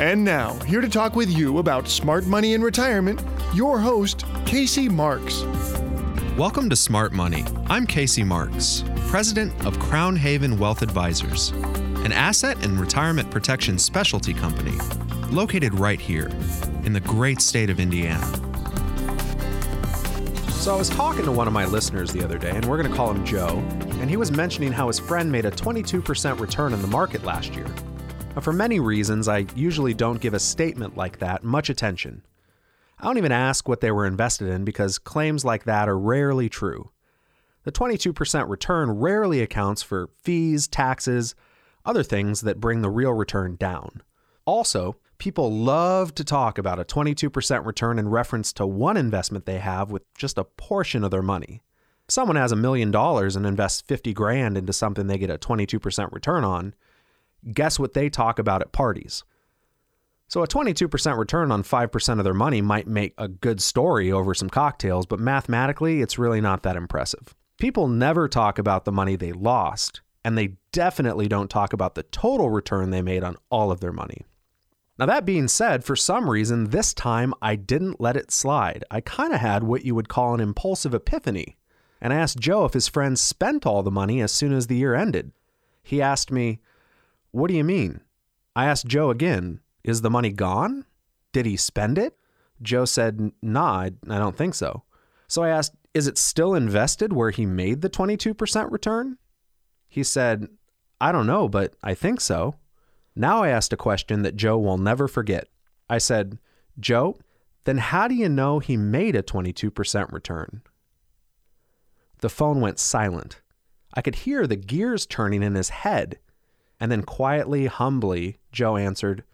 And now, here to talk with you about smart money and retirement, your host, Casey Marks. Welcome to Smart Money. I'm Casey Marks, president of Crown Haven Wealth Advisors, an asset and retirement protection specialty company located right here in the great state of Indiana. So I was talking to one of my listeners the other day, and we're going to call him Joe, and he was mentioning how his friend made a 22% return in the market last year. For many reasons, I usually don't give a statement like that much attention. I don't even ask what they were invested in because claims like that are rarely true. The 22% return rarely accounts for fees, taxes, other things that bring the real return down. Also, people love to talk about a 22% return in reference to one investment they have with just a portion of their money. Someone has a million dollars and invests 50 grand into something they get a 22% return on, guess what they talk about at parties? So a 22% return on 5% of their money might make a good story over some cocktails, but mathematically, it's really not that impressive. People never talk about the money they lost, and they definitely don't talk about the total return they made on all of their money. Now, that being said, for some reason, this time I didn't let it slide. I kind of had what you would call an impulsive epiphany, and I asked Joe if his friends spent all the money as soon as the year ended. He asked me, What do you mean? I asked Joe again, Is the money gone? Did he spend it? Joe said, Nah, I, I don't think so. So I asked, Is it still invested where he made the 22% return? He said, I don't know, but I think so. Now I asked a question that Joe will never forget. I said, Joe, then how do you know he made a 22% return? The phone went silent. I could hear the gears turning in his head. And then quietly, humbly, Joe answered,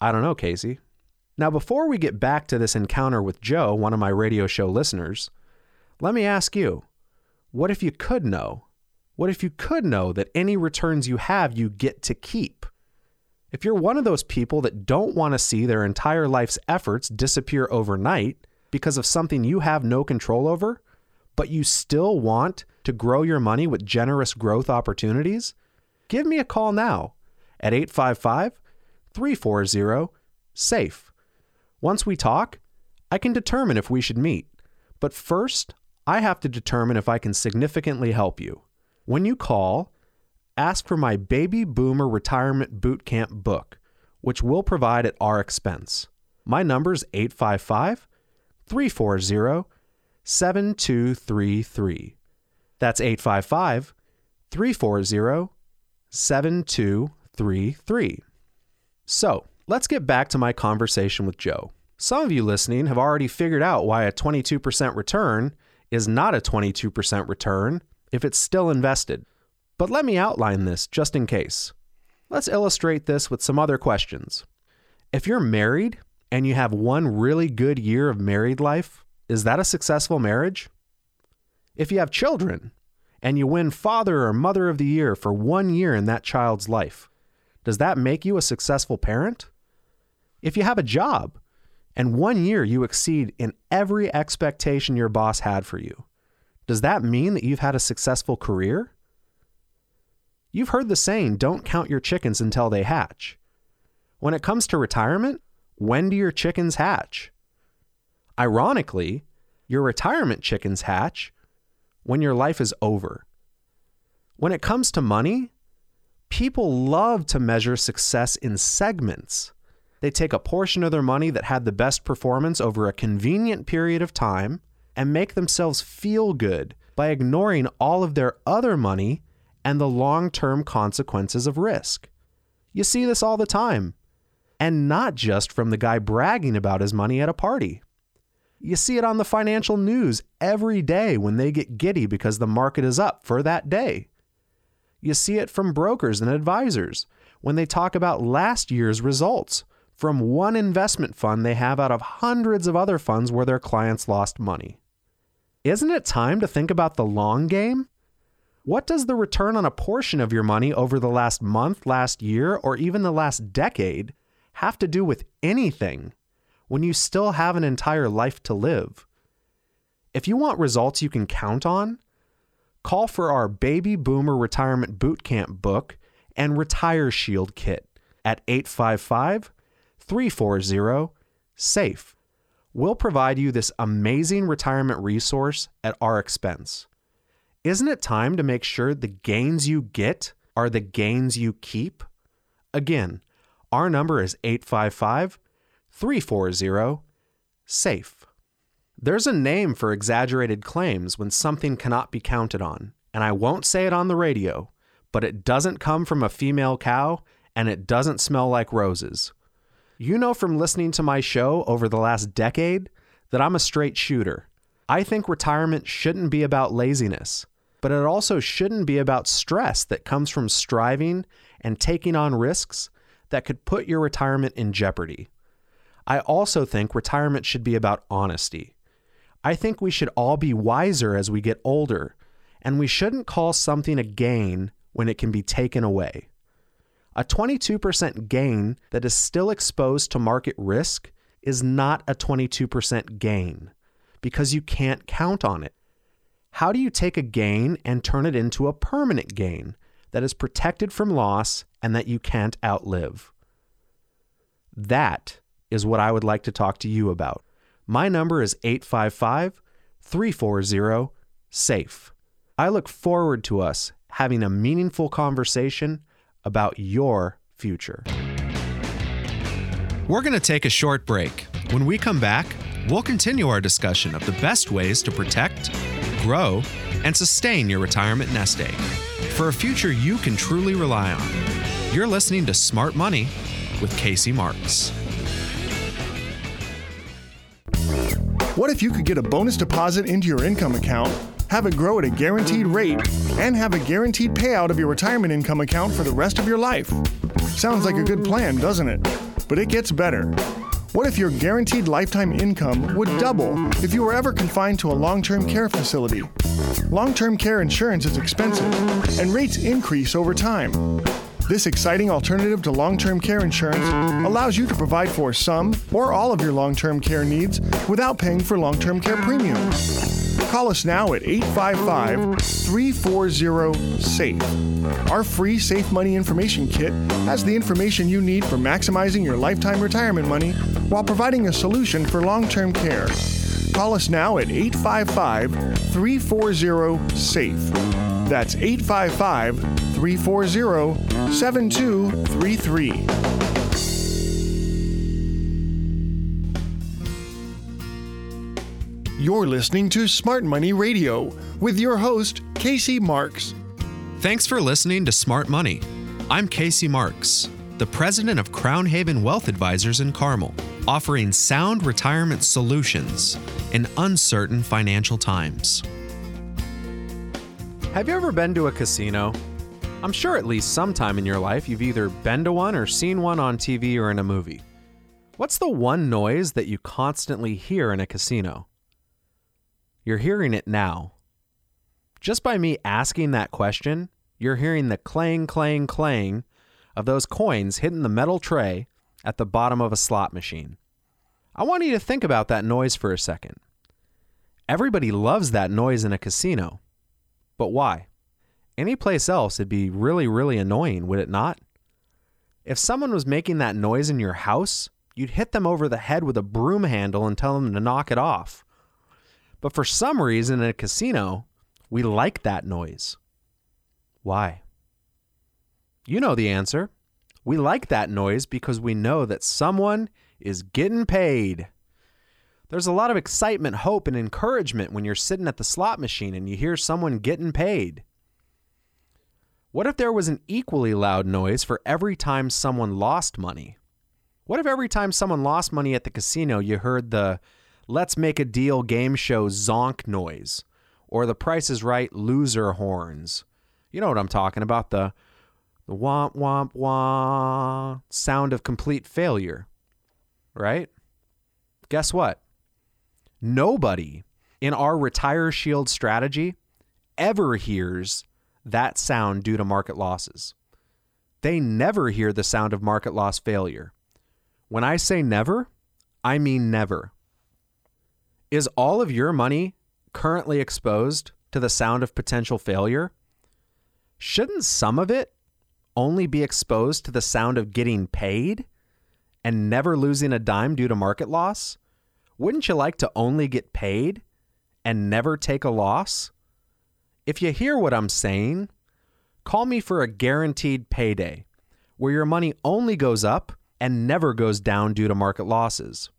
I don't know, Casey. Now, before we get back to this encounter with Joe, one of my radio show listeners, let me ask you what if you could know? What if you could know that any returns you have, you get to keep? If you're one of those people that don't want to see their entire life's efforts disappear overnight because of something you have no control over, but you still want to grow your money with generous growth opportunities, give me a call now at 855 340 SAFE. Once we talk, I can determine if we should meet. But first, I have to determine if I can significantly help you. When you call, ask for my Baby Boomer Retirement Bootcamp book, which we'll provide at our expense. My number is 855 340 7233. That's 855 340 7233. So, let's get back to my conversation with Joe. Some of you listening have already figured out why a 22% return is not a 22% return if it's still invested. But let me outline this just in case. Let's illustrate this with some other questions. If you're married and you have one really good year of married life, is that a successful marriage? If you have children and you win Father or Mother of the Year for one year in that child's life, does that make you a successful parent? If you have a job and one year you exceed in every expectation your boss had for you, does that mean that you've had a successful career? You've heard the saying, don't count your chickens until they hatch. When it comes to retirement, when do your chickens hatch? Ironically, your retirement chickens hatch when your life is over. When it comes to money, people love to measure success in segments. They take a portion of their money that had the best performance over a convenient period of time and make themselves feel good by ignoring all of their other money and the long term consequences of risk. You see this all the time, and not just from the guy bragging about his money at a party. You see it on the financial news every day when they get giddy because the market is up for that day. You see it from brokers and advisors when they talk about last year's results from one investment fund they have out of hundreds of other funds where their clients lost money. Isn't it time to think about the long game? What does the return on a portion of your money over the last month, last year, or even the last decade have to do with anything when you still have an entire life to live? If you want results you can count on, call for our Baby Boomer Retirement Bootcamp book and Retire Shield kit at 855 340 SAFE. We'll provide you this amazing retirement resource at our expense. Isn't it time to make sure the gains you get are the gains you keep? Again, our number is 855 340 SAFE. There's a name for exaggerated claims when something cannot be counted on, and I won't say it on the radio, but it doesn't come from a female cow and it doesn't smell like roses. You know from listening to my show over the last decade that I'm a straight shooter. I think retirement shouldn't be about laziness, but it also shouldn't be about stress that comes from striving and taking on risks that could put your retirement in jeopardy. I also think retirement should be about honesty. I think we should all be wiser as we get older, and we shouldn't call something a gain when it can be taken away. A 22% gain that is still exposed to market risk is not a 22% gain because you can't count on it. How do you take a gain and turn it into a permanent gain that is protected from loss and that you can't outlive? That is what I would like to talk to you about. My number is 855 340 SAFE. I look forward to us having a meaningful conversation about your future. We're going to take a short break. When we come back, we'll continue our discussion of the best ways to protect, grow, and sustain your retirement nest egg for a future you can truly rely on. You're listening to Smart Money with Casey Marks. What if you could get a bonus deposit into your income account, have it grow at a guaranteed rate, and have a guaranteed payout of your retirement income account for the rest of your life? Sounds like a good plan, doesn't it? But it gets better. What if your guaranteed lifetime income would double if you were ever confined to a long term care facility? Long term care insurance is expensive, and rates increase over time. This exciting alternative to long term care insurance allows you to provide for some or all of your long term care needs without paying for long term care premiums. Call us now at 855 340 SAFE. Our free Safe Money Information Kit has the information you need for maximizing your lifetime retirement money while providing a solution for long term care. Call us now at 855 340 SAFE. That's 855 340 7233. You're listening to Smart Money Radio with your host, Casey Marks. Thanks for listening to Smart Money. I'm Casey Marks, the president of Crown Haven Wealth Advisors in Carmel, offering sound retirement solutions in uncertain financial times. Have you ever been to a casino? I'm sure at least sometime in your life you've either been to one or seen one on TV or in a movie. What's the one noise that you constantly hear in a casino? You're hearing it now. Just by me asking that question, you're hearing the clang, clang, clang of those coins hitting the metal tray at the bottom of a slot machine. I want you to think about that noise for a second. Everybody loves that noise in a casino. But why? Any place else, it'd be really, really annoying, would it not? If someone was making that noise in your house, you'd hit them over the head with a broom handle and tell them to knock it off. But for some reason in a casino, we like that noise. Why? You know the answer. We like that noise because we know that someone is getting paid. There's a lot of excitement, hope, and encouragement when you're sitting at the slot machine and you hear someone getting paid. What if there was an equally loud noise for every time someone lost money? What if every time someone lost money at the casino you heard the let's make a deal game show zonk noise or the price is right loser horns? You know what I'm talking about the the womp womp womp sound of complete failure. right? Guess what? Nobody in our Retire Shield strategy ever hears that sound due to market losses. They never hear the sound of market loss failure. When I say never, I mean never. Is all of your money currently exposed to the sound of potential failure? Shouldn't some of it only be exposed to the sound of getting paid and never losing a dime due to market loss? Wouldn't you like to only get paid and never take a loss? If you hear what I'm saying, call me for a guaranteed payday where your money only goes up and never goes down due to market losses.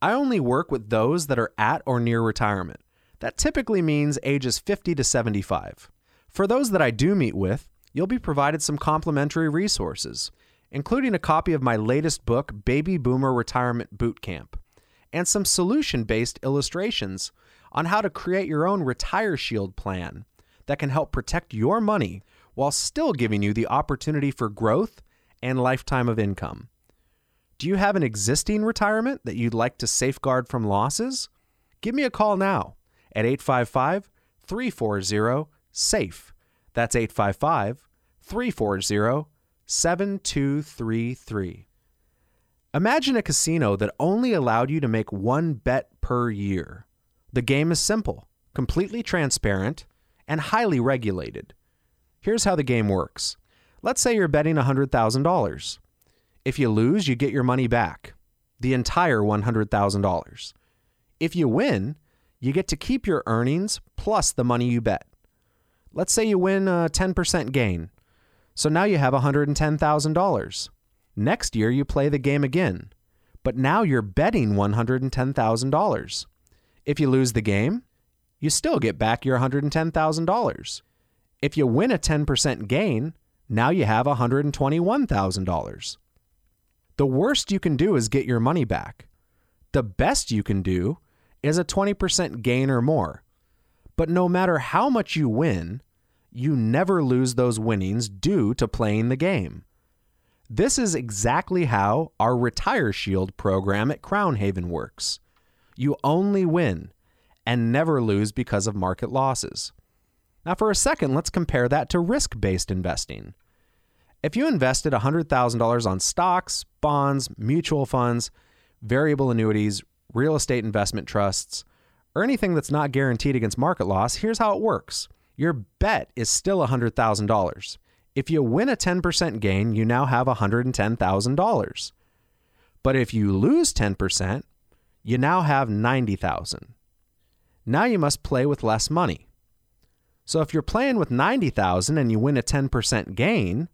I only work with those that are at or near retirement. That typically means ages 50 to 75. For those that I do meet with, you'll be provided some complimentary resources, including a copy of my latest book, Baby Boomer Retirement Boot Camp, and some solution based illustrations on how to create your own Retire Shield plan that can help protect your money while still giving you the opportunity for growth and lifetime of income. Do you have an existing retirement that you'd like to safeguard from losses? Give me a call now at 855 340 SAFE. That's 855 340 7233. Imagine a casino that only allowed you to make one bet per year. The game is simple, completely transparent, and highly regulated. Here's how the game works. Let's say you're betting $100,000. If you lose, you get your money back, the entire $100,000. If you win, you get to keep your earnings plus the money you bet. Let's say you win a 10% gain. So now you have $110,000. Next year, you play the game again, but now you're betting $110,000. If you lose the game, you still get back your $110,000. If you win a 10% gain, now you have $121,000. The worst you can do is get your money back. The best you can do is a 20% gain or more. But no matter how much you win, you never lose those winnings due to playing the game. This is exactly how our Retire Shield program at Crown Haven works. You only win and never lose because of market losses. Now, for a second, let's compare that to risk based investing. If you invested $100,000 on stocks, bonds, mutual funds, variable annuities, real estate investment trusts, or anything that's not guaranteed against market loss, here's how it works. Your bet is still $100,000. If you win a 10% gain, you now have $110,000. But if you lose 10%, you now have 90,000. Now you must play with less money. So if you're playing with 90,000 and you win a 10% gain,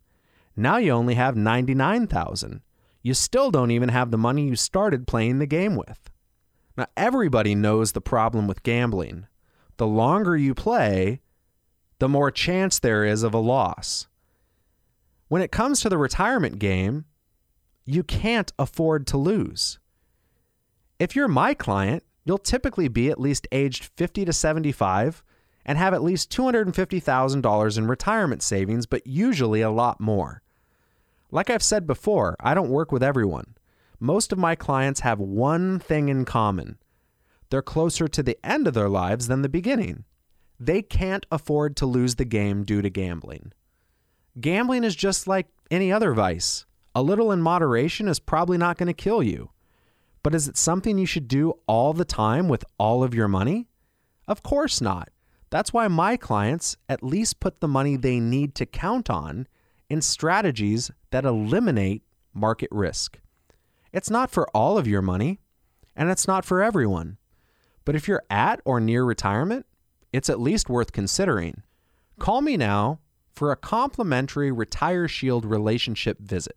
now you only have 99,000. You still don't even have the money you started playing the game with. Now everybody knows the problem with gambling. The longer you play, the more chance there is of a loss. When it comes to the retirement game, you can't afford to lose. If you're my client, you'll typically be at least aged 50 to 75 and have at least $250,000 in retirement savings, but usually a lot more. Like I've said before, I don't work with everyone. Most of my clients have one thing in common they're closer to the end of their lives than the beginning. They can't afford to lose the game due to gambling. Gambling is just like any other vice. A little in moderation is probably not going to kill you. But is it something you should do all the time with all of your money? Of course not. That's why my clients at least put the money they need to count on in strategies that eliminate market risk. It's not for all of your money, and it's not for everyone. But if you're at or near retirement, it's at least worth considering. Call me now for a complimentary Retire Shield relationship visit.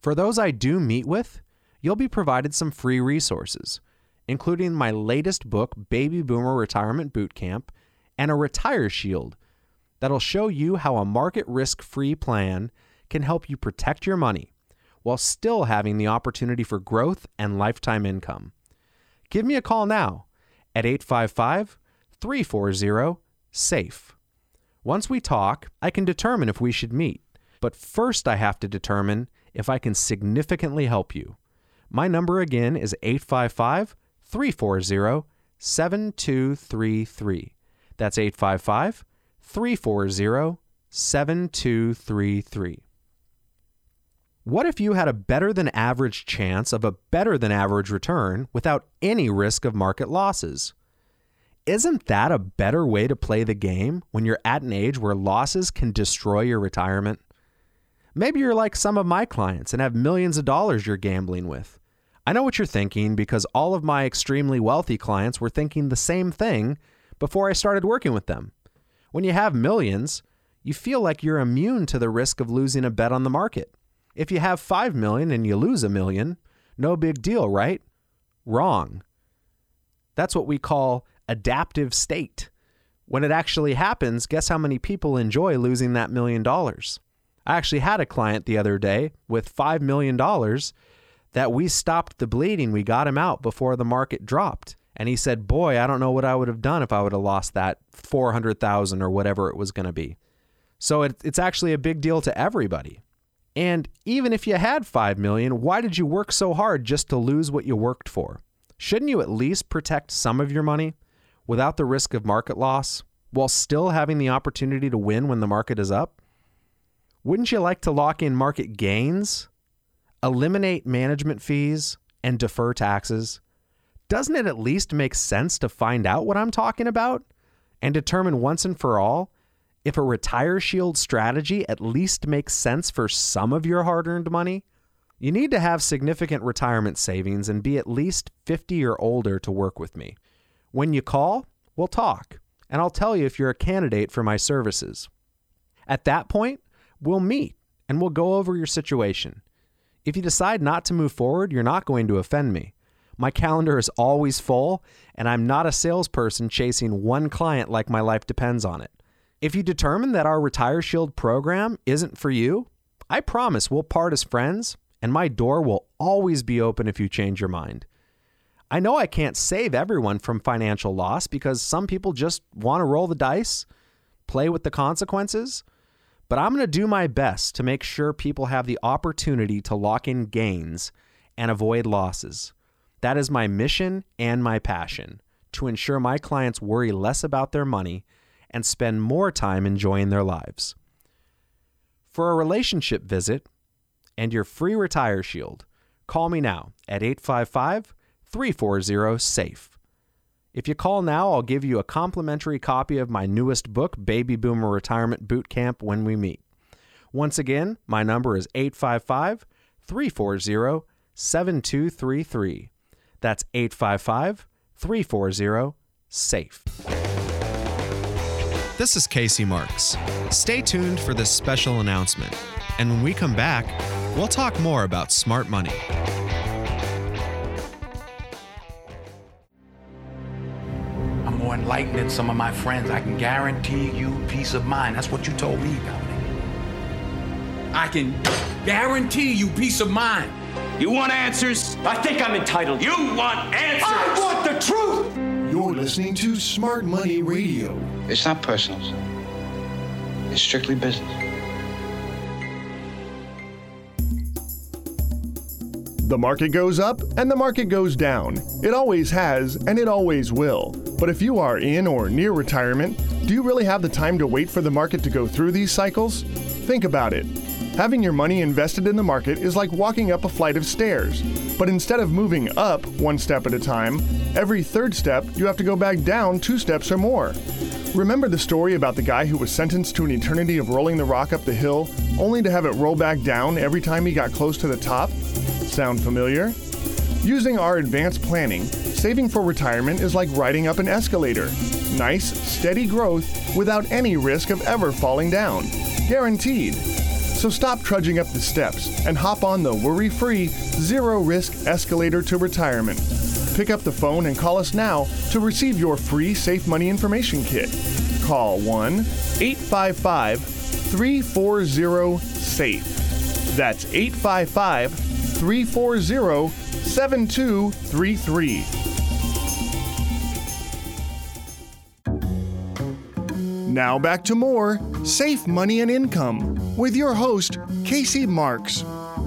For those I do meet with, you'll be provided some free resources, including my latest book, Baby Boomer Retirement Boot Camp, and a Retire Shield that'll show you how a market risk free plan can help you protect your money while still having the opportunity for growth and lifetime income. Give me a call now at 855 340 SAFE. Once we talk, I can determine if we should meet, but first I have to determine if I can significantly help you. My number again is 855 340 7233. That's 855 340 7233. What if you had a better than average chance of a better than average return without any risk of market losses? Isn't that a better way to play the game when you're at an age where losses can destroy your retirement? Maybe you're like some of my clients and have millions of dollars you're gambling with. I know what you're thinking because all of my extremely wealthy clients were thinking the same thing before I started working with them. When you have millions, you feel like you're immune to the risk of losing a bet on the market. If you have 5 million and you lose a million, no big deal, right? Wrong. That's what we call adaptive state. When it actually happens, guess how many people enjoy losing that million dollars? I actually had a client the other day with $5 million that we stopped the bleeding. We got him out before the market dropped. And he said, Boy, I don't know what I would have done if I would have lost that 400,000 or whatever it was going to be. So it, it's actually a big deal to everybody. And even if you had 5 million, why did you work so hard just to lose what you worked for? Shouldn't you at least protect some of your money without the risk of market loss while still having the opportunity to win when the market is up? Wouldn't you like to lock in market gains, eliminate management fees, and defer taxes? Doesn't it at least make sense to find out what I'm talking about and determine once and for all if a retire shield strategy at least makes sense for some of your hard earned money? You need to have significant retirement savings and be at least 50 or older to work with me. When you call, we'll talk, and I'll tell you if you're a candidate for my services. At that point, we'll meet and we'll go over your situation. If you decide not to move forward, you're not going to offend me. My calendar is always full, and I'm not a salesperson chasing one client like my life depends on it. If you determine that our Retire Shield program isn't for you, I promise we'll part as friends, and my door will always be open if you change your mind. I know I can't save everyone from financial loss because some people just want to roll the dice, play with the consequences, but I'm going to do my best to make sure people have the opportunity to lock in gains and avoid losses. That is my mission and my passion to ensure my clients worry less about their money and spend more time enjoying their lives. For a relationship visit and your free Retire Shield, call me now at 855 340 SAFE. If you call now, I'll give you a complimentary copy of my newest book, Baby Boomer Retirement Boot Camp, when we meet. Once again, my number is 855 340 7233. That's 855 340 SAFE. This is Casey Marks. Stay tuned for this special announcement. And when we come back, we'll talk more about smart money. I'm more enlightened than some of my friends. I can guarantee you peace of mind. That's what you told me, Dominic. I can guarantee you peace of mind. You want answers? I think I'm entitled. You want answers? I want the truth! You're listening to Smart Money Radio. It's not personal. It's strictly business. The market goes up and the market goes down. It always has and it always will. But if you are in or near retirement, do you really have the time to wait for the market to go through these cycles? Think about it. Having your money invested in the market is like walking up a flight of stairs. But instead of moving up one step at a time, every third step you have to go back down two steps or more. Remember the story about the guy who was sentenced to an eternity of rolling the rock up the hill, only to have it roll back down every time he got close to the top? Sound familiar? Using our advanced planning, saving for retirement is like riding up an escalator. Nice, steady growth without any risk of ever falling down. Guaranteed. So stop trudging up the steps and hop on the worry free, zero risk escalator to retirement. Pick up the phone and call us now to receive your free Safe Money Information Kit. Call 1 855 340 SAFE. That's 855 340 7233. Now back to more Safe Money and Income with your host, Casey Marks.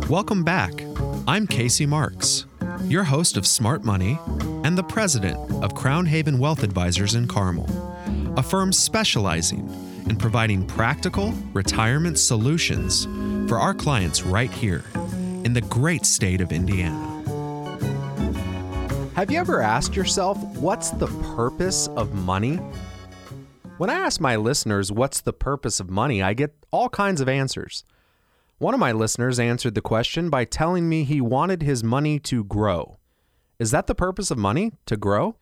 Welcome back. I'm Casey Marks, your host of Smart Money and the president of Crown Haven Wealth Advisors in Carmel, a firm specializing in providing practical retirement solutions for our clients right here in the great state of Indiana. Have you ever asked yourself, what's the purpose of money? When I ask my listeners, what's the purpose of money, I get all kinds of answers. One of my listeners answered the question by telling me he wanted his money to grow. Is that the purpose of money? To grow?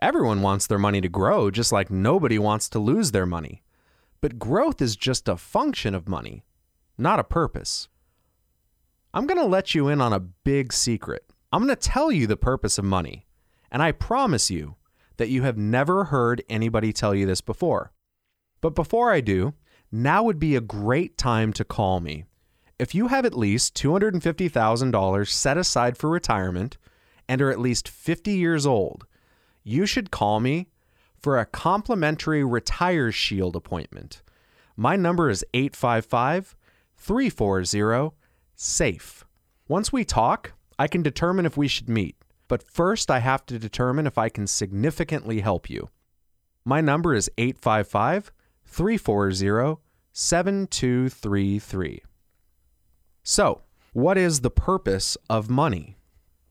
Everyone wants their money to grow, just like nobody wants to lose their money. But growth is just a function of money, not a purpose. I'm going to let you in on a big secret. I'm going to tell you the purpose of money, and I promise you that you have never heard anybody tell you this before. But before I do, now would be a great time to call me. If you have at least $250,000 set aside for retirement and are at least 50 years old, you should call me for a complimentary Retire Shield appointment. My number is 855 340 SAFE. Once we talk, I can determine if we should meet, but first I have to determine if I can significantly help you. My number is 855 340 7233. So, what is the purpose of money?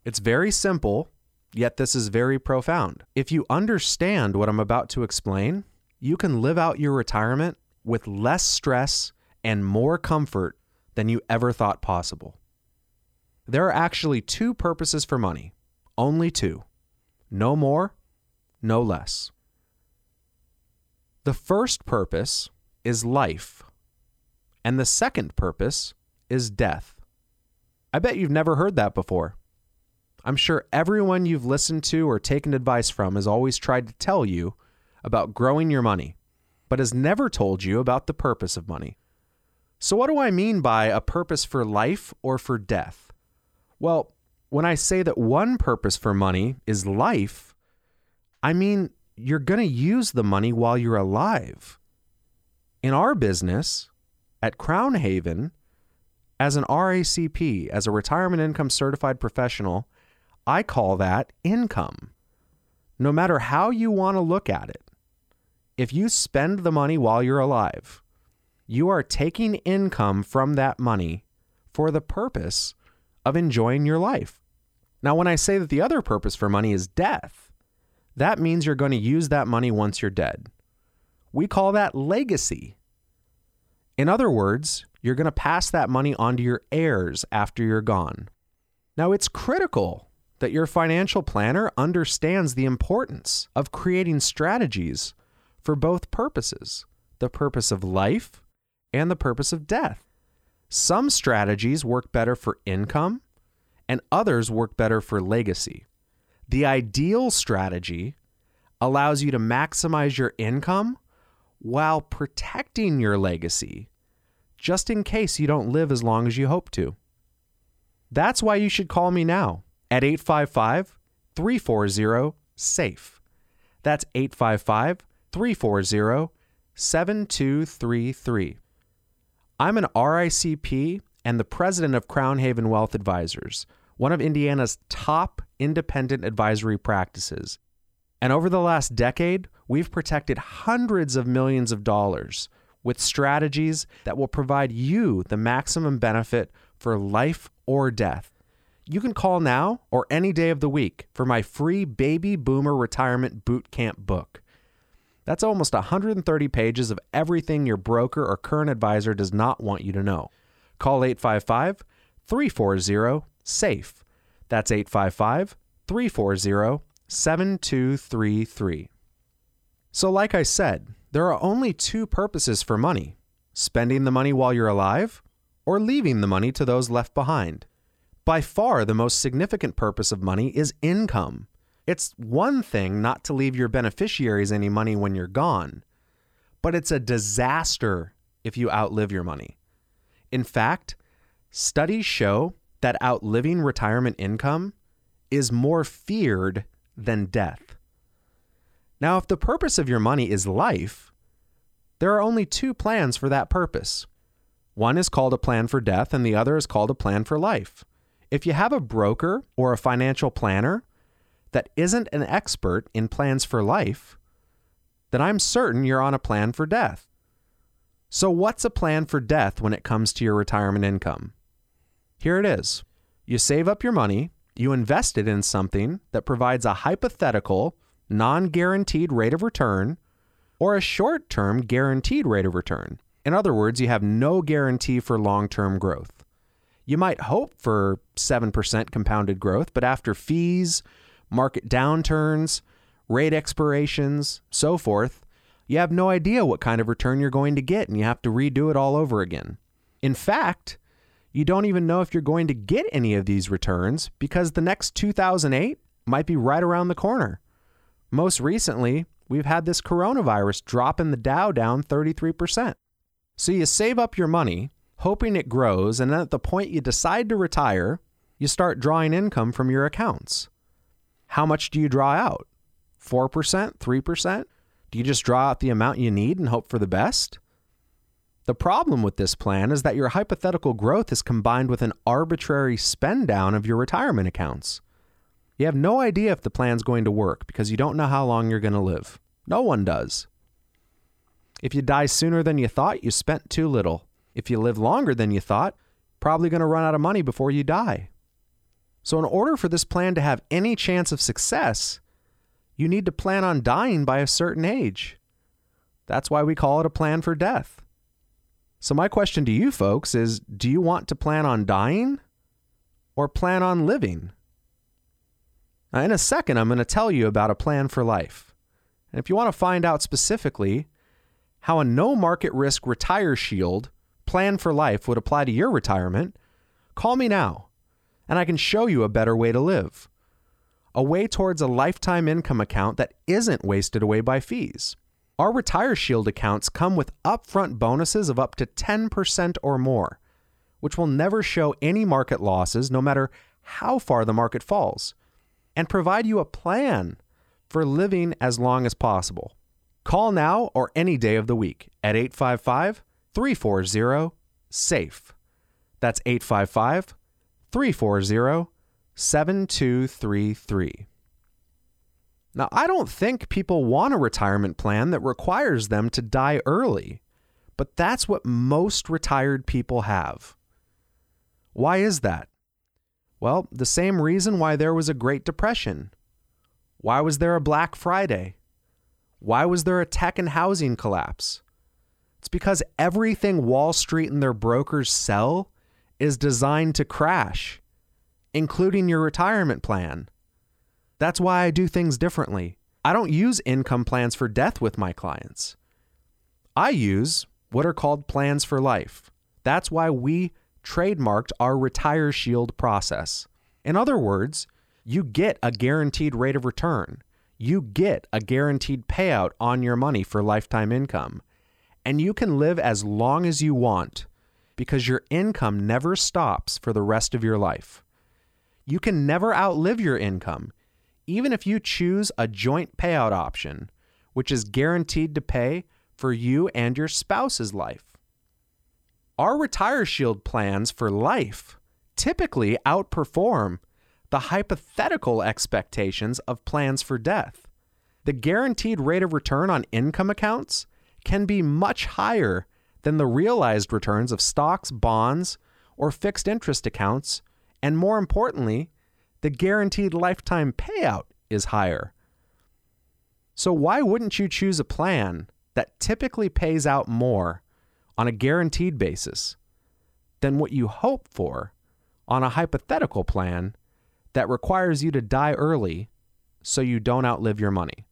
It's very simple, yet this is very profound. If you understand what I'm about to explain, you can live out your retirement with less stress and more comfort than you ever thought possible. There are actually two purposes for money, only two. No more, no less. The first purpose is life, and the second purpose is death. I bet you've never heard that before. I'm sure everyone you've listened to or taken advice from has always tried to tell you about growing your money, but has never told you about the purpose of money. So, what do I mean by a purpose for life or for death? Well, when I say that one purpose for money is life, I mean you're going to use the money while you're alive. In our business, at Crown Haven, as an RICP, as a retirement income certified professional, I call that income. No matter how you want to look at it, if you spend the money while you're alive, you are taking income from that money for the purpose of enjoying your life. Now, when I say that the other purpose for money is death, that means you're going to use that money once you're dead. We call that legacy. In other words, you're going to pass that money on to your heirs after you're gone. Now, it's critical that your financial planner understands the importance of creating strategies for both purposes the purpose of life and the purpose of death. Some strategies work better for income, and others work better for legacy. The ideal strategy allows you to maximize your income while protecting your legacy, just in case you don't live as long as you hope to. That's why you should call me now at 855 340 SAFE. That's 855 340 7233. I'm an RICP and the president of Crown Haven Wealth Advisors, one of Indiana's top independent advisory practices. And over the last decade, we've protected hundreds of millions of dollars with strategies that will provide you the maximum benefit for life or death. You can call now or any day of the week for my free Baby Boomer Retirement Boot Camp book. That's almost 130 pages of everything your broker or current advisor does not want you to know. Call 855 340 SAFE. That's 855 340 7233. So, like I said, there are only two purposes for money spending the money while you're alive or leaving the money to those left behind. By far, the most significant purpose of money is income. It's one thing not to leave your beneficiaries any money when you're gone, but it's a disaster if you outlive your money. In fact, studies show that outliving retirement income is more feared than death. Now, if the purpose of your money is life, there are only two plans for that purpose. One is called a plan for death, and the other is called a plan for life. If you have a broker or a financial planner that isn't an expert in plans for life, then I'm certain you're on a plan for death. So, what's a plan for death when it comes to your retirement income? Here it is you save up your money, you invest it in something that provides a hypothetical, non guaranteed rate of return or a short term guaranteed rate of return. In other words, you have no guarantee for long term growth. You might hope for 7% compounded growth, but after fees, market downturns, rate expirations, so forth, you have no idea what kind of return you're going to get and you have to redo it all over again. In fact, you don't even know if you're going to get any of these returns because the next 2008 might be right around the corner. Most recently, we've had this coronavirus dropping the Dow down 33%. So you save up your money, hoping it grows, and then at the point you decide to retire, you start drawing income from your accounts. How much do you draw out? 4%? 3%? Do you just draw out the amount you need and hope for the best? The problem with this plan is that your hypothetical growth is combined with an arbitrary spend down of your retirement accounts. You have no idea if the plan's going to work because you don't know how long you're going to live. No one does. If you die sooner than you thought, you spent too little. If you live longer than you thought, probably going to run out of money before you die. So, in order for this plan to have any chance of success, you need to plan on dying by a certain age. That's why we call it a plan for death. So, my question to you folks is do you want to plan on dying or plan on living? Now, in a second, I'm going to tell you about a plan for life. And if you want to find out specifically how a no market risk retire shield plan for life would apply to your retirement, call me now and I can show you a better way to live. A way towards a lifetime income account that isn't wasted away by fees. Our Retire Shield accounts come with upfront bonuses of up to 10% or more, which will never show any market losses no matter how far the market falls, and provide you a plan for living as long as possible. Call now or any day of the week at 855 340 SAFE. That's 855 340 7233. Now, I don't think people want a retirement plan that requires them to die early, but that's what most retired people have. Why is that? Well, the same reason why there was a Great Depression. Why was there a Black Friday? Why was there a tech and housing collapse? It's because everything Wall Street and their brokers sell is designed to crash, including your retirement plan. That's why I do things differently. I don't use income plans for death with my clients. I use what are called plans for life. That's why we trademarked our Retire Shield process. In other words, you get a guaranteed rate of return. You get a guaranteed payout on your money for lifetime income. And you can live as long as you want because your income never stops for the rest of your life. You can never outlive your income, even if you choose a joint payout option, which is guaranteed to pay for you and your spouse's life. Our Retire Shield plans for life typically outperform the hypothetical expectations of plans for death. The guaranteed rate of return on income accounts can be much higher than the realized returns of stocks, bonds, or fixed interest accounts, and more importantly, the guaranteed lifetime payout is higher. So, why wouldn't you choose a plan that typically pays out more on a guaranteed basis than what you hope for on a hypothetical plan that requires you to die early so you don't outlive your money?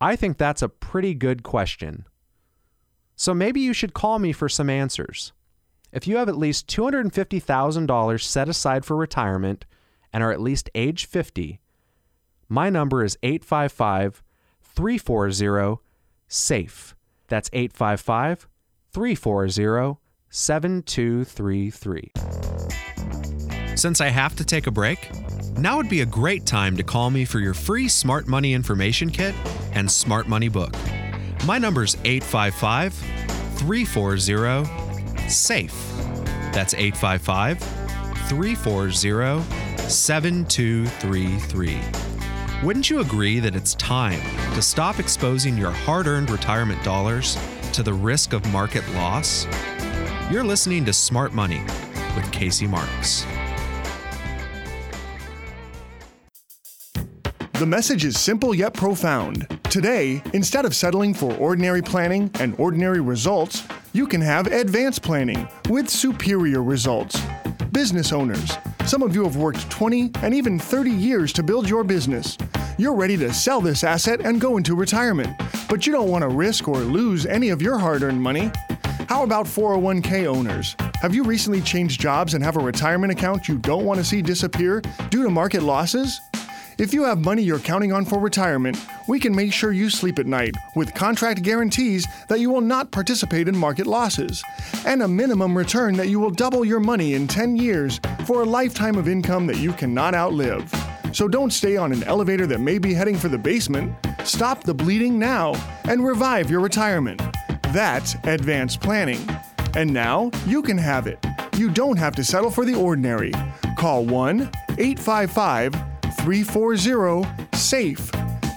I think that's a pretty good question so maybe you should call me for some answers. If you have at least $250,000 set aside for retirement and are at least age 50, my number is 855 340 SAFE. That's 855 340 7233. Since I have to take a break, now would be a great time to call me for your free Smart Money Information Kit and Smart Money book. My number is 855 340 SAFE. That's 855 340 7233. Wouldn't you agree that it's time to stop exposing your hard earned retirement dollars to the risk of market loss? You're listening to Smart Money with Casey Marks. The message is simple yet profound. Today, instead of settling for ordinary planning and ordinary results, you can have advanced planning with superior results. Business owners, some of you have worked 20 and even 30 years to build your business. You're ready to sell this asset and go into retirement, but you don't want to risk or lose any of your hard earned money. How about 401k owners? Have you recently changed jobs and have a retirement account you don't want to see disappear due to market losses? If you have money you're counting on for retirement, we can make sure you sleep at night with contract guarantees that you will not participate in market losses, and a minimum return that you will double your money in 10 years for a lifetime of income that you cannot outlive. So don't stay on an elevator that may be heading for the basement. Stop the bleeding now and revive your retirement. That's advanced planning. And now you can have it. You don't have to settle for the ordinary. Call 1 855 340 SAFE.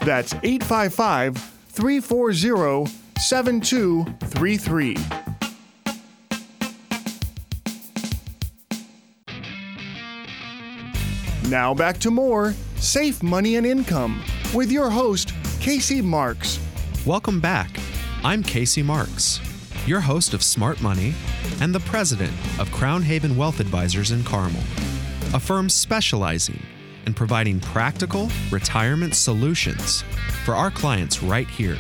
That's 855 340 7233. Now back to more Safe Money and Income with your host, Casey Marks. Welcome back. I'm Casey Marks, your host of Smart Money and the president of Crown Haven Wealth Advisors in Carmel, a firm specializing in providing practical retirement solutions for our clients right here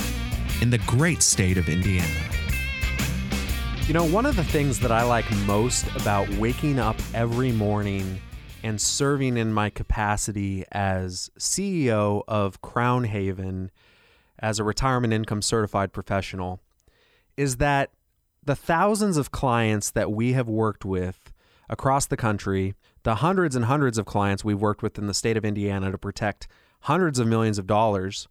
in the great state of Indiana. You know, one of the things that I like most about waking up every morning and serving in my capacity as CEO of Crown Haven as a retirement income certified professional is that the thousands of clients that we have worked with across the country, the hundreds and hundreds of clients we've worked with in the state of Indiana to protect hundreds of millions of dollars,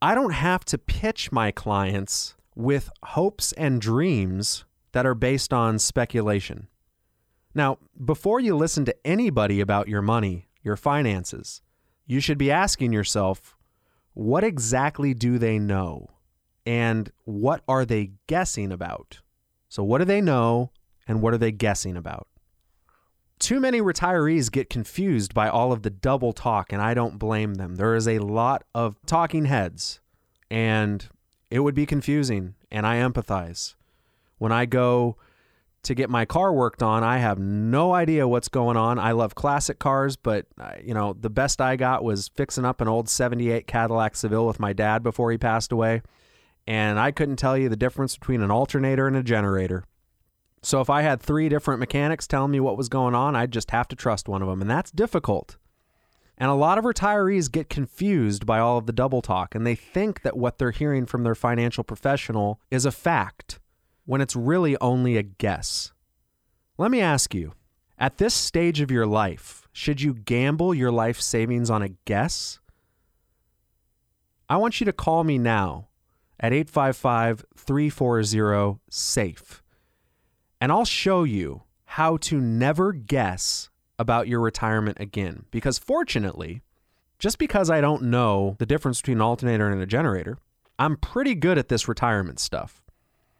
I don't have to pitch my clients with hopes and dreams that are based on speculation. Now, before you listen to anybody about your money, your finances, you should be asking yourself, what exactly do they know? And what are they guessing about? So, what do they know and what are they guessing about? Too many retirees get confused by all of the double talk, and I don't blame them. There is a lot of talking heads, and it would be confusing, and I empathize. When I go to get my car worked on. I have no idea what's going on. I love classic cars, but uh, you know, the best I got was fixing up an old 78 Cadillac Seville with my dad before he passed away, and I couldn't tell you the difference between an alternator and a generator. So if I had three different mechanics telling me what was going on, I'd just have to trust one of them, and that's difficult. And a lot of retirees get confused by all of the double talk, and they think that what they're hearing from their financial professional is a fact when it's really only a guess. Let me ask you at this stage of your life, should you gamble your life savings on a guess? I want you to call me now at 855 340 SAFE, and I'll show you how to never guess about your retirement again. Because fortunately, just because I don't know the difference between an alternator and a generator, I'm pretty good at this retirement stuff.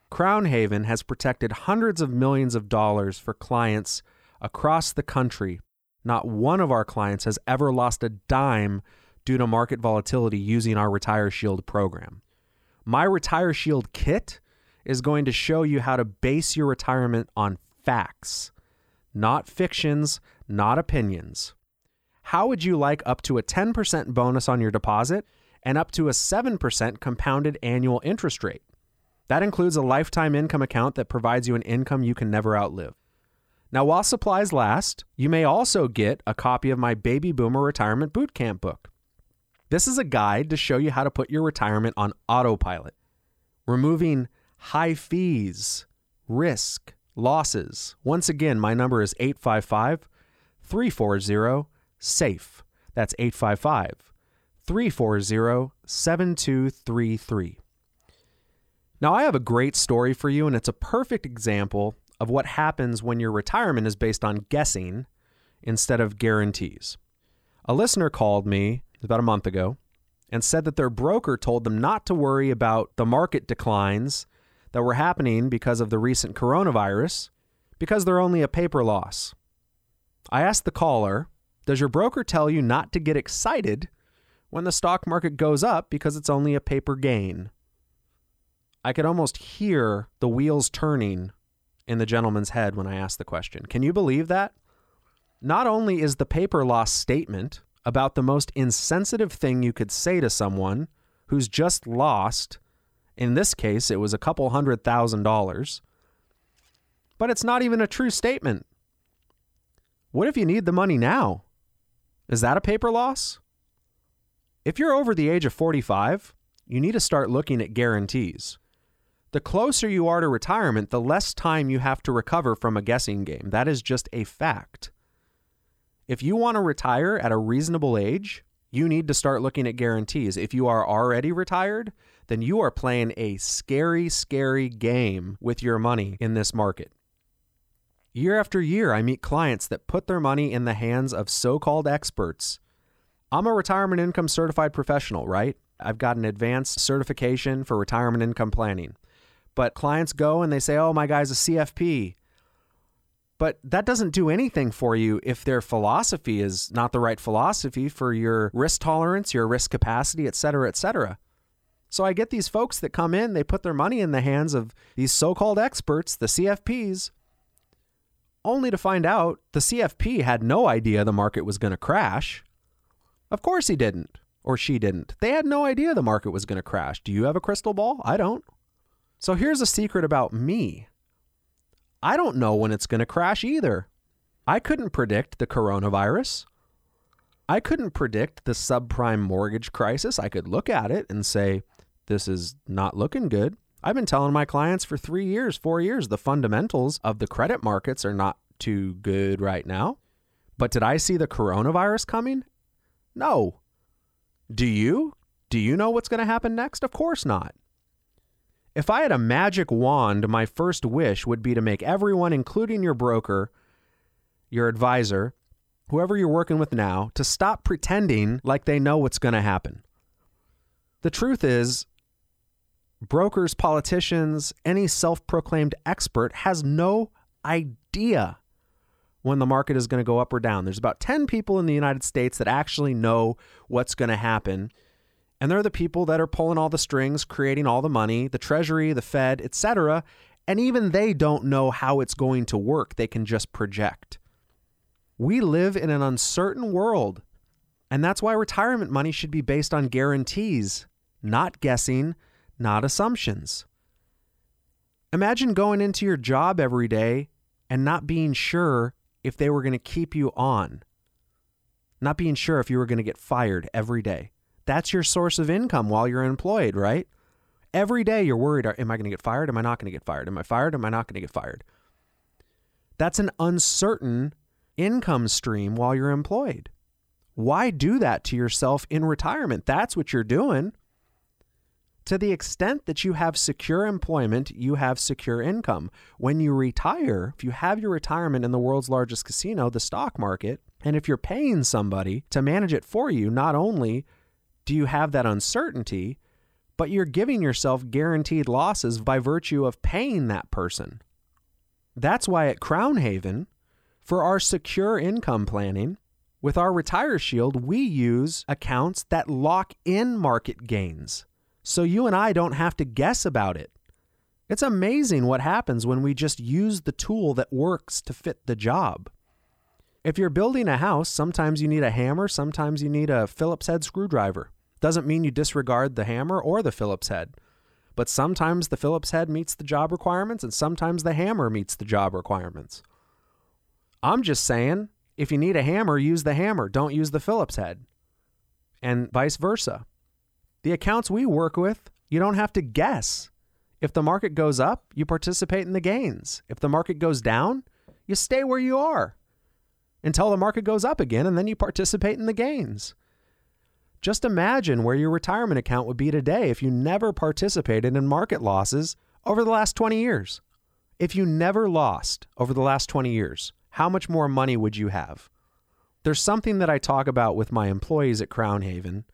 Crown Haven has protected hundreds of millions of dollars for clients across the country. Not one of our clients has ever lost a dime due to market volatility using our Retire Shield program. My Retire Shield kit is going to show you how to base your retirement on facts, not fictions, not opinions. How would you like up to a 10% bonus on your deposit and up to a 7% compounded annual interest rate? That includes a lifetime income account that provides you an income you can never outlive. Now, while supplies last, you may also get a copy of my Baby Boomer Retirement Bootcamp book. This is a guide to show you how to put your retirement on autopilot, removing high fees, risk, losses. Once again, my number is 855 340 SAFE. That's 855 340 7233. Now, I have a great story for you, and it's a perfect example of what happens when your retirement is based on guessing instead of guarantees. A listener called me about a month ago and said that their broker told them not to worry about the market declines that were happening because of the recent coronavirus because they're only a paper loss. I asked the caller, Does your broker tell you not to get excited when the stock market goes up because it's only a paper gain? I could almost hear the wheels turning in the gentleman's head when I asked the question. Can you believe that? Not only is the paper loss statement about the most insensitive thing you could say to someone who's just lost, in this case, it was a couple hundred thousand dollars, but it's not even a true statement. What if you need the money now? Is that a paper loss? If you're over the age of 45, you need to start looking at guarantees. The closer you are to retirement, the less time you have to recover from a guessing game. That is just a fact. If you want to retire at a reasonable age, you need to start looking at guarantees. If you are already retired, then you are playing a scary, scary game with your money in this market. Year after year, I meet clients that put their money in the hands of so called experts. I'm a retirement income certified professional, right? I've got an advanced certification for retirement income planning. But clients go and they say, oh, my guy's a CFP. But that doesn't do anything for you if their philosophy is not the right philosophy for your risk tolerance, your risk capacity, et cetera, et cetera. So I get these folks that come in, they put their money in the hands of these so called experts, the CFPs, only to find out the CFP had no idea the market was going to crash. Of course he didn't, or she didn't. They had no idea the market was going to crash. Do you have a crystal ball? I don't. So here's a secret about me I don't know when it's going to crash either. I couldn't predict the coronavirus. I couldn't predict the subprime mortgage crisis. I could look at it and say, this is not looking good. I've been telling my clients for three years, four years, the fundamentals of the credit markets are not too good right now. But did I see the coronavirus coming? No. Do you? Do you know what's going to happen next? Of course not. If I had a magic wand, my first wish would be to make everyone, including your broker, your advisor, whoever you're working with now, to stop pretending like they know what's going to happen. The truth is, brokers, politicians, any self proclaimed expert has no idea when the market is going to go up or down. There's about 10 people in the United States that actually know what's going to happen and they're the people that are pulling all the strings, creating all the money, the treasury, the Fed, etc. And even they don't know how it's going to work. They can just project. We live in an uncertain world. And that's why retirement money should be based on guarantees, not guessing, not assumptions. Imagine going into your job every day and not being sure if they were going to keep you on, not being sure if you were going to get fired every day. That's your source of income while you're employed, right? Every day you're worried am I going to get fired? Am I not going to get fired? Am I fired? Am I not going to get fired? That's an uncertain income stream while you're employed. Why do that to yourself in retirement? That's what you're doing. To the extent that you have secure employment, you have secure income. When you retire, if you have your retirement in the world's largest casino, the stock market, and if you're paying somebody to manage it for you, not only do you have that uncertainty, but you're giving yourself guaranteed losses by virtue of paying that person. That's why at Crown Haven, for our secure income planning, with our Retire Shield, we use accounts that lock in market gains. So you and I don't have to guess about it. It's amazing what happens when we just use the tool that works to fit the job. If you're building a house, sometimes you need a hammer, sometimes you need a Phillips head screwdriver. Doesn't mean you disregard the hammer or the Phillips head. But sometimes the Phillips head meets the job requirements and sometimes the hammer meets the job requirements. I'm just saying, if you need a hammer, use the hammer, don't use the Phillips head. And vice versa. The accounts we work with, you don't have to guess. If the market goes up, you participate in the gains. If the market goes down, you stay where you are until the market goes up again and then you participate in the gains. Just imagine where your retirement account would be today if you never participated in market losses over the last 20 years. If you never lost over the last 20 years, how much more money would you have? There's something that I talk about with my employees at Crown Haven,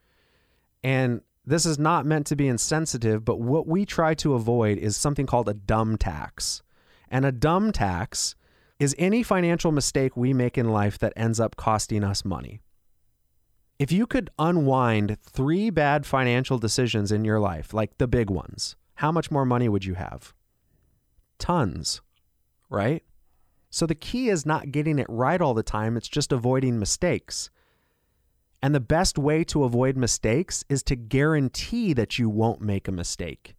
and this is not meant to be insensitive, but what we try to avoid is something called a dumb tax. And a dumb tax is any financial mistake we make in life that ends up costing us money. If you could unwind three bad financial decisions in your life, like the big ones, how much more money would you have? Tons, right? So the key is not getting it right all the time, it's just avoiding mistakes. And the best way to avoid mistakes is to guarantee that you won't make a mistake.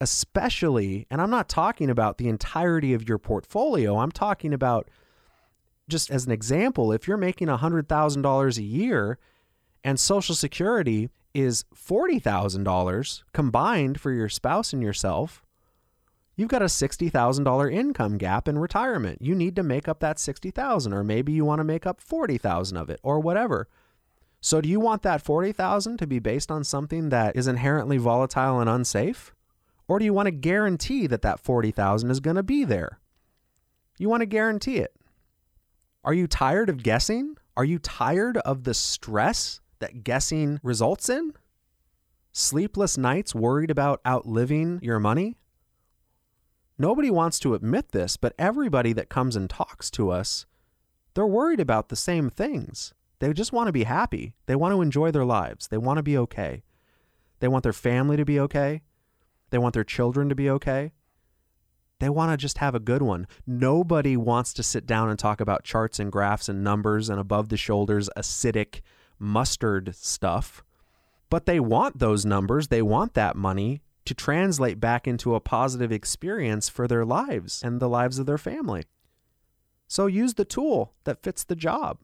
Especially, and I'm not talking about the entirety of your portfolio, I'm talking about just as an example, if you're making $100,000 a year and Social Security is $40,000 combined for your spouse and yourself, you've got a $60,000 income gap in retirement. You need to make up that 60,000 or maybe you want to make up 40,000 of it or whatever. So do you want that 40,000 to be based on something that is inherently volatile and unsafe? Or do you want to guarantee that that 40,000 is going to be there? You want to guarantee it. Are you tired of guessing? Are you tired of the stress that guessing results in? Sleepless nights worried about outliving your money? Nobody wants to admit this, but everybody that comes and talks to us, they're worried about the same things. They just want to be happy. They want to enjoy their lives. They want to be okay. They want their family to be okay. They want their children to be okay. They want to just have a good one. Nobody wants to sit down and talk about charts and graphs and numbers and above the shoulders, acidic mustard stuff. But they want those numbers. They want that money to translate back into a positive experience for their lives and the lives of their family. So use the tool that fits the job.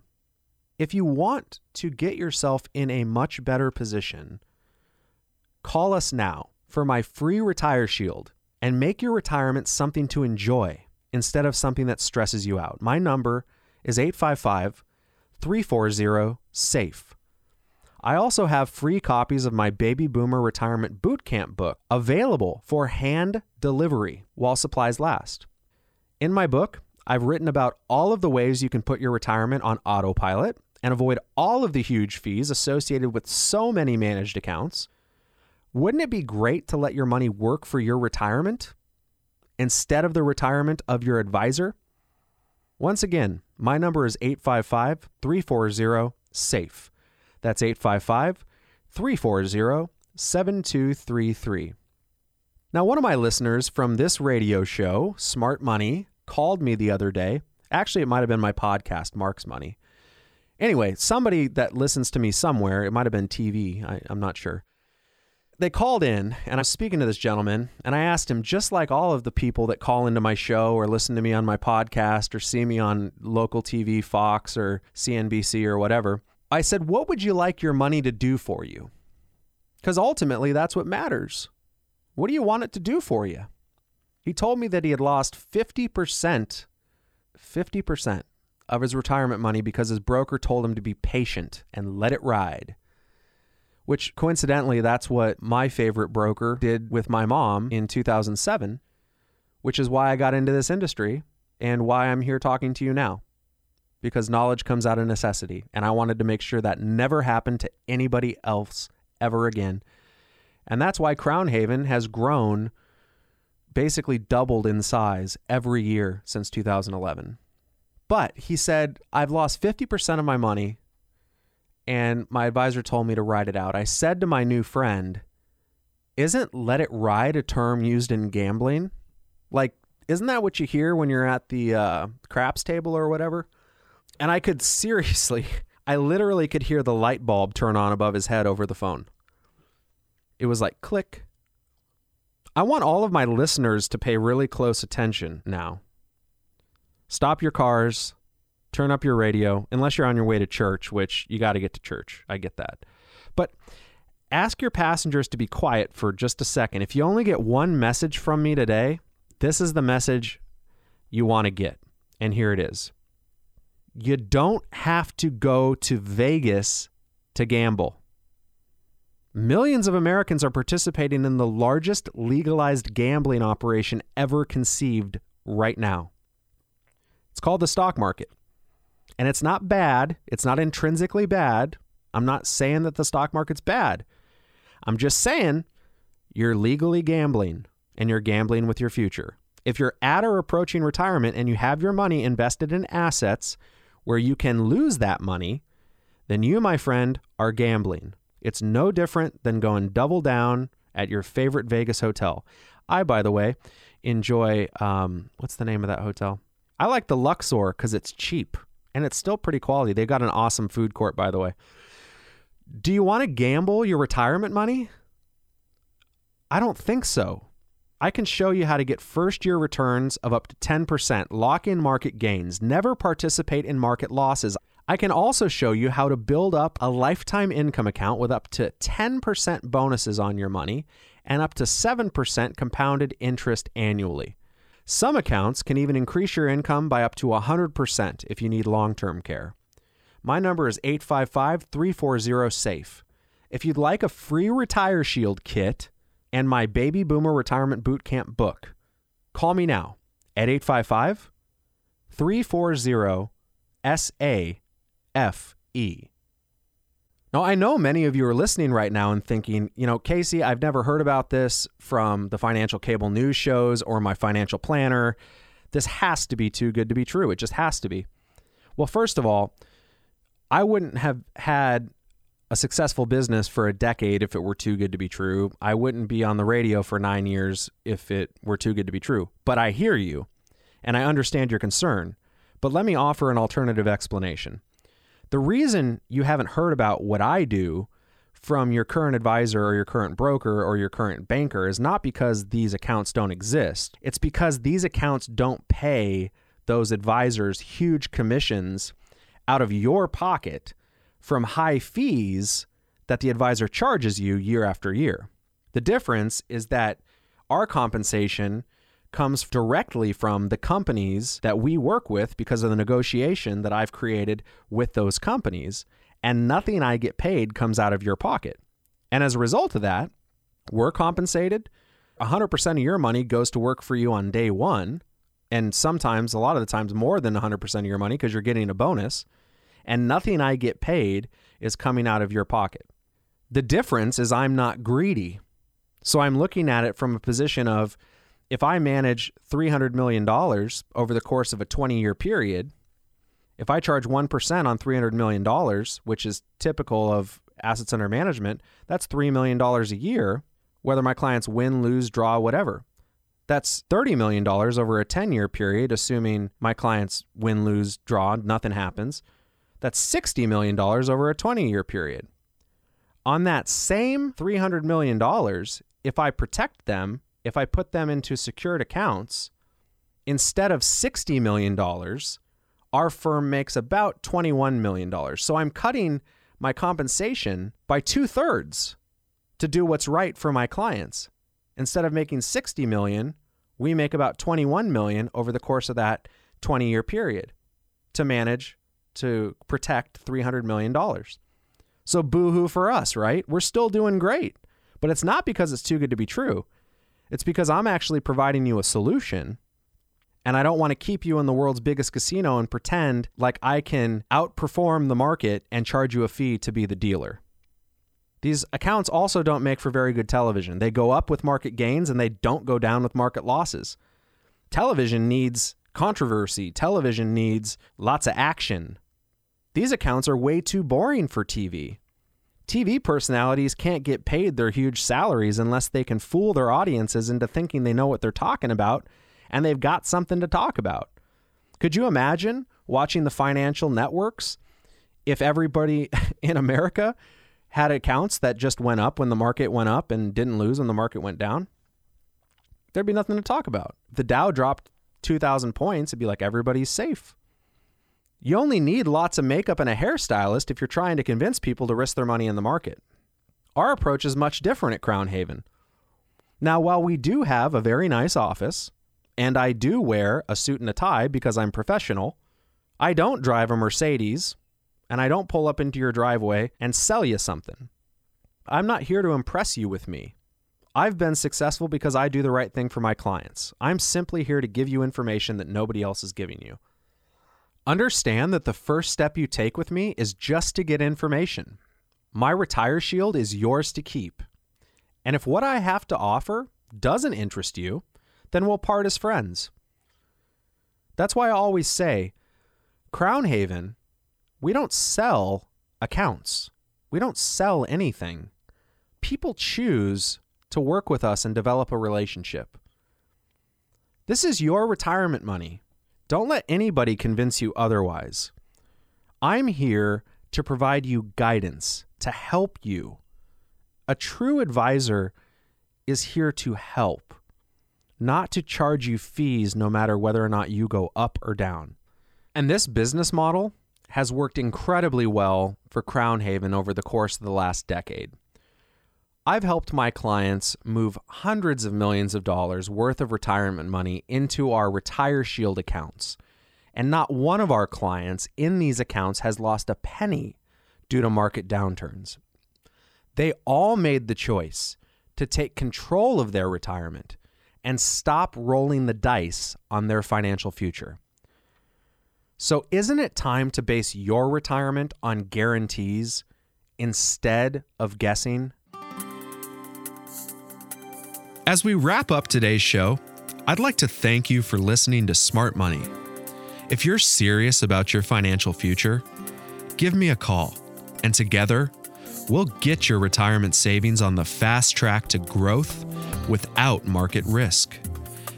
If you want to get yourself in a much better position, call us now for my free Retire Shield and make your retirement something to enjoy instead of something that stresses you out. My number is 855 340 SAFE. I also have free copies of my Baby Boomer Retirement Bootcamp book available for hand delivery while supplies last. In my book, I've written about all of the ways you can put your retirement on autopilot and avoid all of the huge fees associated with so many managed accounts wouldn't it be great to let your money work for your retirement instead of the retirement of your advisor? Once again, my number is 855 340 SAFE. That's 855 340 7233. Now, one of my listeners from this radio show, Smart Money, called me the other day. Actually, it might have been my podcast, Mark's Money. Anyway, somebody that listens to me somewhere, it might have been TV, I, am not sure they called in and I was speaking to this gentleman and I asked him just like all of the people that call into my show or listen to me on my podcast or see me on local TV Fox or CNBC or whatever. I said, "What would you like your money to do for you?" Cuz ultimately that's what matters. What do you want it to do for you? He told me that he had lost 50% 50% of his retirement money because his broker told him to be patient and let it ride which coincidentally, that's what my favorite broker did with my mom in 2007, which is why I got into this industry and why I'm here talking to you now. Because knowledge comes out of necessity. And I wanted to make sure that never happened to anybody else ever again. And that's why Crown Haven has grown basically doubled in size every year since 2011. But he said, I've lost 50% of my money and my advisor told me to write it out. I said to my new friend, Isn't let it ride a term used in gambling? Like, isn't that what you hear when you're at the uh, craps table or whatever? And I could seriously, I literally could hear the light bulb turn on above his head over the phone. It was like click. I want all of my listeners to pay really close attention now. Stop your cars, turn up your radio, unless you're on your way to church, which you got to get to church. I get that. But ask your passengers to be quiet for just a second. If you only get one message from me today, this is the message you want to get. And here it is You don't have to go to Vegas to gamble. Millions of Americans are participating in the largest legalized gambling operation ever conceived right now. It's called the stock market. And it's not bad, it's not intrinsically bad. I'm not saying that the stock market's bad. I'm just saying you're legally gambling and you're gambling with your future. If you're at or approaching retirement and you have your money invested in assets where you can lose that money, then you, my friend, are gambling. It's no different than going double down at your favorite Vegas hotel. I, by the way, enjoy um, what's the name of that hotel? I like the Luxor because it's cheap and it's still pretty quality. They've got an awesome food court, by the way. Do you want to gamble your retirement money? I don't think so. I can show you how to get first year returns of up to 10%, lock in market gains, never participate in market losses. I can also show you how to build up a lifetime income account with up to 10% bonuses on your money and up to 7% compounded interest annually. Some accounts can even increase your income by up to 100% if you need long term care. My number is 855 340 SAFE. If you'd like a free Retire Shield kit and my Baby Boomer Retirement Boot Camp book, call me now at 855 340 SAFE. Now, I know many of you are listening right now and thinking, you know, Casey, I've never heard about this from the financial cable news shows or my financial planner. This has to be too good to be true. It just has to be. Well, first of all, I wouldn't have had a successful business for a decade if it were too good to be true. I wouldn't be on the radio for nine years if it were too good to be true. But I hear you and I understand your concern. But let me offer an alternative explanation. The reason you haven't heard about what I do from your current advisor or your current broker or your current banker is not because these accounts don't exist. It's because these accounts don't pay those advisors huge commissions out of your pocket from high fees that the advisor charges you year after year. The difference is that our compensation comes directly from the companies that we work with because of the negotiation that I've created with those companies, and nothing I get paid comes out of your pocket. And as a result of that, we're compensated. 100% of your money goes to work for you on day one. And sometimes, a lot of the times, more than 100% of your money because you're getting a bonus. And nothing I get paid is coming out of your pocket. The difference is I'm not greedy. So I'm looking at it from a position of if I manage $300 million over the course of a 20 year period, if I charge 1% on $300 million, which is typical of assets under management, that's $3 million a year, whether my clients win, lose, draw, whatever. That's $30 million over a 10 year period, assuming my clients win, lose, draw, nothing happens. That's $60 million over a 20 year period. On that same $300 million, if I protect them if I put them into secured accounts, instead of $60 million, our firm makes about $21 million. So I'm cutting my compensation by two thirds to do what's right for my clients. Instead of making 60 million, we make about 21 million over the course of that 20 year period to manage to protect $300 million. So boohoo for us, right? We're still doing great. But it's not because it's too good to be true. It's because I'm actually providing you a solution. And I don't want to keep you in the world's biggest casino and pretend like I can outperform the market and charge you a fee to be the dealer. These accounts also don't make for very good television. They go up with market gains and they don't go down with market losses. Television needs controversy, television needs lots of action. These accounts are way too boring for TV. TV personalities can't get paid their huge salaries unless they can fool their audiences into thinking they know what they're talking about and they've got something to talk about. Could you imagine watching the financial networks if everybody in America had accounts that just went up when the market went up and didn't lose when the market went down? There'd be nothing to talk about. The Dow dropped 2,000 points, it'd be like everybody's safe. You only need lots of makeup and a hairstylist if you're trying to convince people to risk their money in the market. Our approach is much different at Crown Haven. Now, while we do have a very nice office, and I do wear a suit and a tie because I'm professional, I don't drive a Mercedes, and I don't pull up into your driveway and sell you something. I'm not here to impress you with me. I've been successful because I do the right thing for my clients. I'm simply here to give you information that nobody else is giving you. Understand that the first step you take with me is just to get information. My Retire Shield is yours to keep. And if what I have to offer doesn't interest you, then we'll part as friends. That's why I always say Crown Haven, we don't sell accounts, we don't sell anything. People choose to work with us and develop a relationship. This is your retirement money. Don't let anybody convince you otherwise. I'm here to provide you guidance, to help you. A true advisor is here to help, not to charge you fees no matter whether or not you go up or down. And this business model has worked incredibly well for Crown Haven over the course of the last decade. I've helped my clients move hundreds of millions of dollars worth of retirement money into our Retire Shield accounts. And not one of our clients in these accounts has lost a penny due to market downturns. They all made the choice to take control of their retirement and stop rolling the dice on their financial future. So, isn't it time to base your retirement on guarantees instead of guessing? As we wrap up today's show, I'd like to thank you for listening to Smart Money. If you're serious about your financial future, give me a call, and together, we'll get your retirement savings on the fast track to growth without market risk.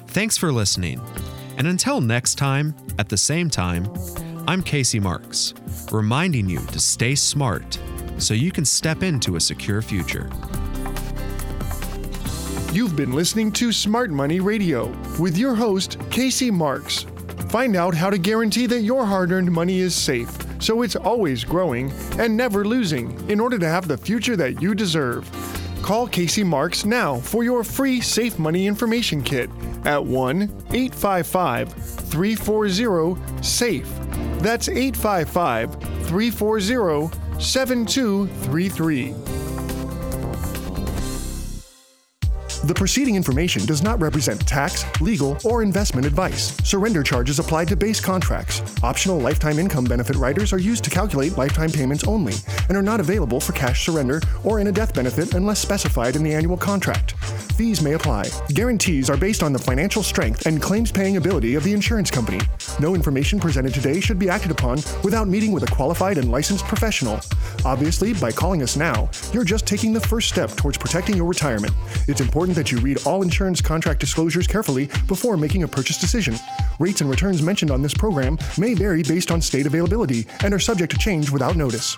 Thanks for listening. And until next time, at the same time, I'm Casey Marks, reminding you to stay smart so you can step into a secure future. You've been listening to Smart Money Radio with your host, Casey Marks. Find out how to guarantee that your hard earned money is safe so it's always growing and never losing in order to have the future that you deserve. Call Casey Marks now for your free Safe Money Information Kit at 1 855 340 SAFE. That's 855 340 7233. The preceding information does not represent tax, legal, or investment advice. Surrender charges apply to base contracts. Optional lifetime income benefit riders are used to calculate lifetime payments only and are not available for cash surrender or in a death benefit unless specified in the annual contract. Fees may apply. Guarantees are based on the financial strength and claims paying ability of the insurance company. No information presented today should be acted upon without meeting with a qualified and licensed professional. Obviously, by calling us now, you're just taking the first step towards protecting your retirement. It's important that you read all insurance contract disclosures carefully before making a purchase decision. Rates and returns mentioned on this program may vary based on state availability and are subject to change without notice.